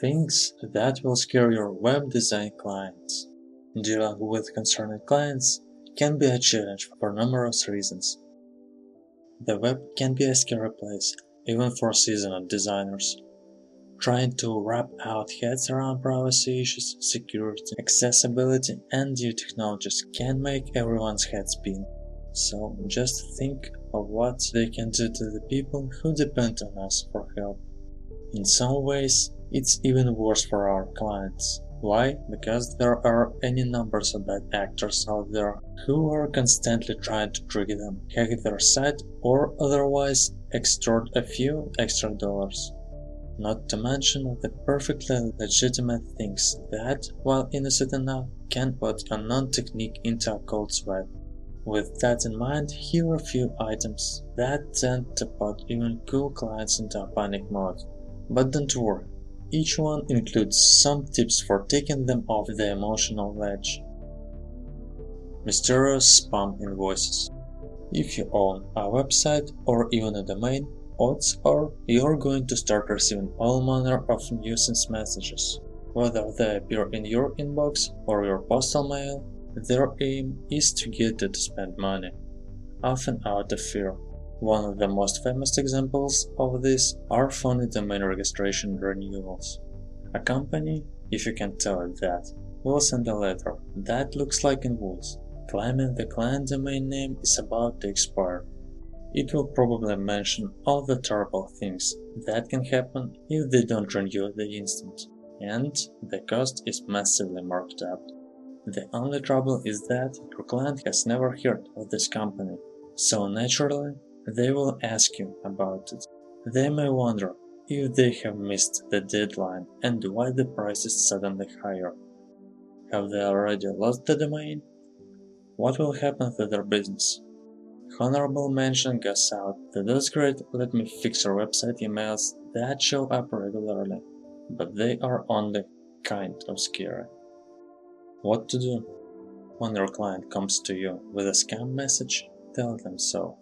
Things that will scare your web design clients. Dealing with concerned clients can be a challenge for numerous reasons. The web can be a scary place, even for seasoned designers. Trying to wrap our heads around privacy issues, security, accessibility, and new technologies can make everyone's head spin. So just think of what they can do to the people who depend on us for help. In some ways, it's even worse for our clients. Why? Because there are any numbers of bad actors out there who are constantly trying to trick them, hack their site, or otherwise extort a few extra dollars. Not to mention the perfectly legitimate things that, while innocent enough, can put a non technique into a cold sweat. With that in mind, here are a few items that tend to put even cool clients into a panic mode. But don't worry, each one includes some tips for taking them off the emotional ledge. Mysterious spam invoices. If you own a website or even a domain, odds are you're going to start receiving all manner of nuisance messages. Whether they appear in your inbox or your postal mail, their aim is to get you to spend money, often out of fear. One of the most famous examples of this are phony domain registration renewals. A company, if you can tell it that, will send a letter that looks like in invoice, claiming the client domain name is about to expire. It will probably mention all the terrible things that can happen if they don't renew the instant, and the cost is massively marked up. The only trouble is that your client has never heard of this company, so naturally they will ask you about it. They may wonder if they have missed the deadline and why the price is suddenly higher. Have they already lost the domain? What will happen to their business? Honorable mention goes out to those great let me fix your website emails that show up regularly, but they are only kind of scary. What to do? When your client comes to you with a scam message, tell them so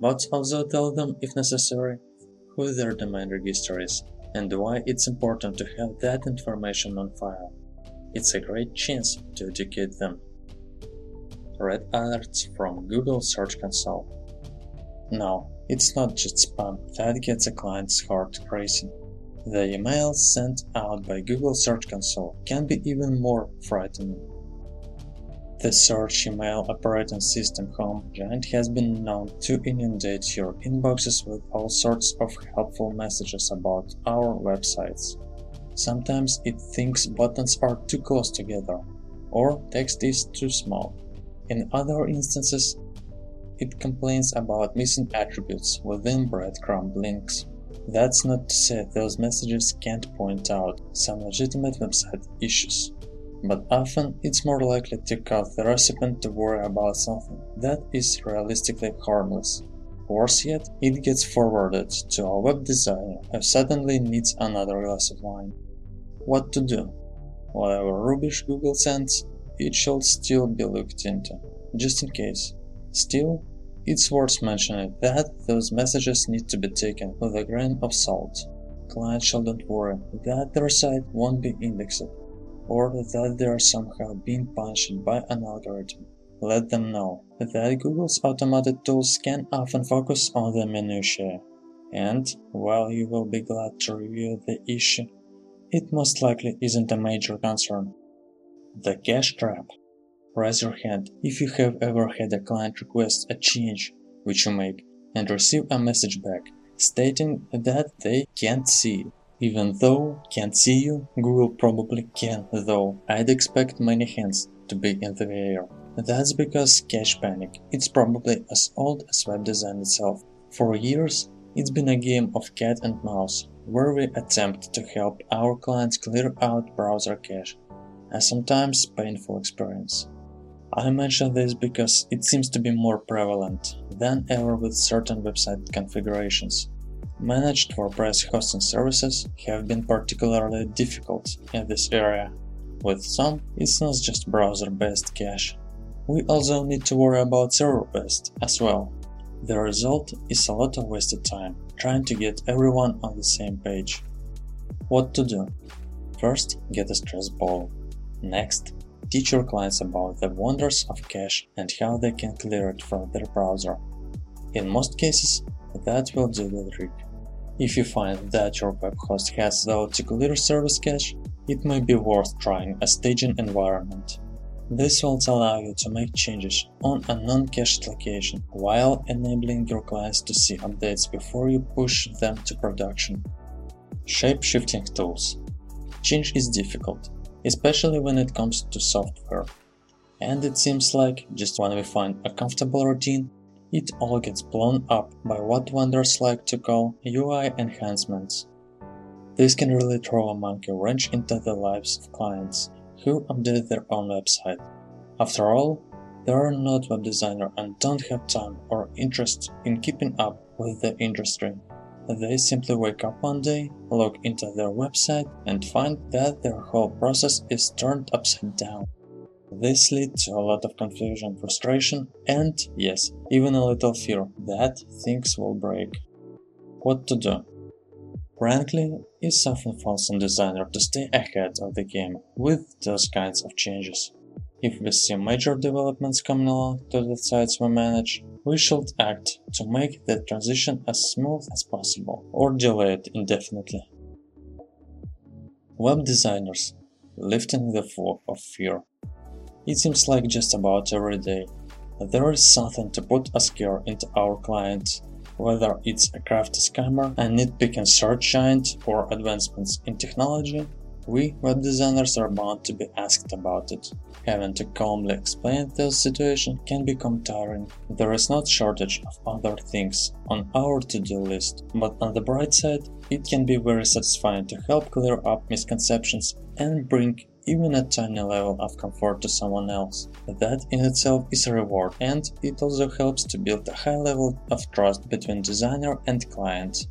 but also tell them, if necessary, who their domain registrar is and why it's important to have that information on file. It's a great chance to educate them. Red alerts from Google Search Console. No, it's not just spam that gets a client's heart racing. The emails sent out by Google Search Console can be even more frightening. The Search Email operating system Home Giant has been known to inundate your inboxes with all sorts of helpful messages about our websites. Sometimes it thinks buttons are too close together, or text is too small. In other instances, it complains about missing attributes within breadcrumb links. That's not to say those messages can't point out some legitimate website issues but often it's more likely to cause the recipient to worry about something that is realistically harmless. Worse yet, it gets forwarded to a web designer who suddenly needs another glass of wine. What to do? Whatever rubbish Google sends, it should still be looked into, just in case. Still, it's worth mentioning that those messages need to be taken with a grain of salt. Clients shouldn't worry that their site won't be indexed or that they are somehow being punished by an algorithm. Let them know that Google's automated tools can often focus on the minutiae, and while you will be glad to review the issue, it most likely isn't a major concern. The cache trap. Raise your hand if you have ever had a client request a change which you make and receive a message back stating that they can't see even though can't see you, Google probably can though. I'd expect many hands to be in the air. That's because cache panic. It's probably as old as web design itself. For years, it's been a game of cat and mouse, where we attempt to help our clients clear out browser cache, a sometimes painful experience. I mention this because it seems to be more prevalent than ever with certain website configurations. Managed WordPress hosting services have been particularly difficult in this area. With some, it's not just browser-based cache. We also need to worry about server-based as well. The result is a lot of wasted time trying to get everyone on the same page. What to do? First, get a stress ball. Next, teach your clients about the wonders of cache and how they can clear it from their browser. In most cases, that will do the trick. If you find that your web host has the clear service cache, it may be worth trying a staging environment. This will allow you to make changes on a non-cached location while enabling your clients to see updates before you push them to production. Shape-shifting tools. Change is difficult, especially when it comes to software. And it seems like just when we find a comfortable routine, it all gets blown up by what vendors like to call UI enhancements. This can really throw a monkey wrench into the lives of clients who update their own website. After all, they are not web designer and don't have time or interest in keeping up with the industry. They simply wake up one day, log into their website and find that their whole process is turned upside down. This leads to a lot of confusion, frustration, and, yes, even a little fear that things will break. What to do? Frankly, it often falls on designer to stay ahead of the game with those kinds of changes. If we see major developments coming along to the sites we manage, we should act to make the transition as smooth as possible or delay it indefinitely. Web designers lifting the fog of fear. It seems like just about every day there is something to put a scare into our clients whether it's a crafty scammer, a nitpicking search giant, or advancements in technology, we web designers are bound to be asked about it. Having to calmly explain this situation can become tiring. There is not shortage of other things on our to-do list, but on the bright side, it can be very satisfying to help clear up misconceptions and bring even a tiny level of comfort to someone else. That in itself is a reward and it also helps to build a high level of trust between designer and client.